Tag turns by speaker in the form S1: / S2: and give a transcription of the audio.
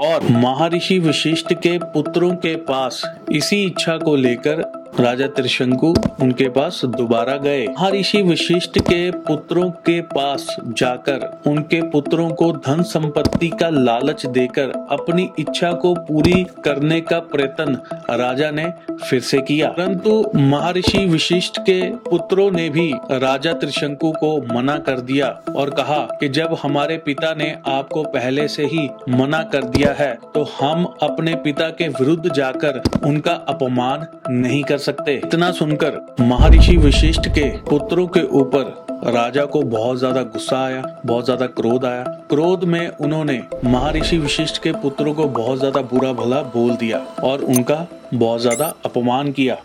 S1: और महर्षि वशिष्ठ के पुत्रों के पास इसी इच्छा को लेकर राजा त्रिशंकु उनके पास दोबारा गए। महर्षि वशिष्ठ के पुत्रों के पास जाकर उनके पुत्रों को धन संपत्ति का लालच देकर अपनी इच्छा को पूरी करने का प्रयत्न राजा ने फिर से किया। परंतु महर्षि वशिष्ठ के पुत्रों ने भी राजा त्रिशंकु को मना कर दिया और कहा कि जब हमारे पिता ने आपको पहले से ही मना कर दिया है तो हम अपने पिता के विरुद्ध जाकर उनका अपमान नहीं कर सकते। इतना सुनकर महर्षि विशिष्ट के पुत्रों के ऊपर राजा को बहुत ज़्यादा गुस्सा आया, बहुत ज़्यादा क्रोध आया। क्रोध में उन्होंने महर्षि विशिष्ट के पुत्रों को बहुत ज़्यादा बुरा भला बोल दिया और उनका बहुत ज़्यादा अपमान किया।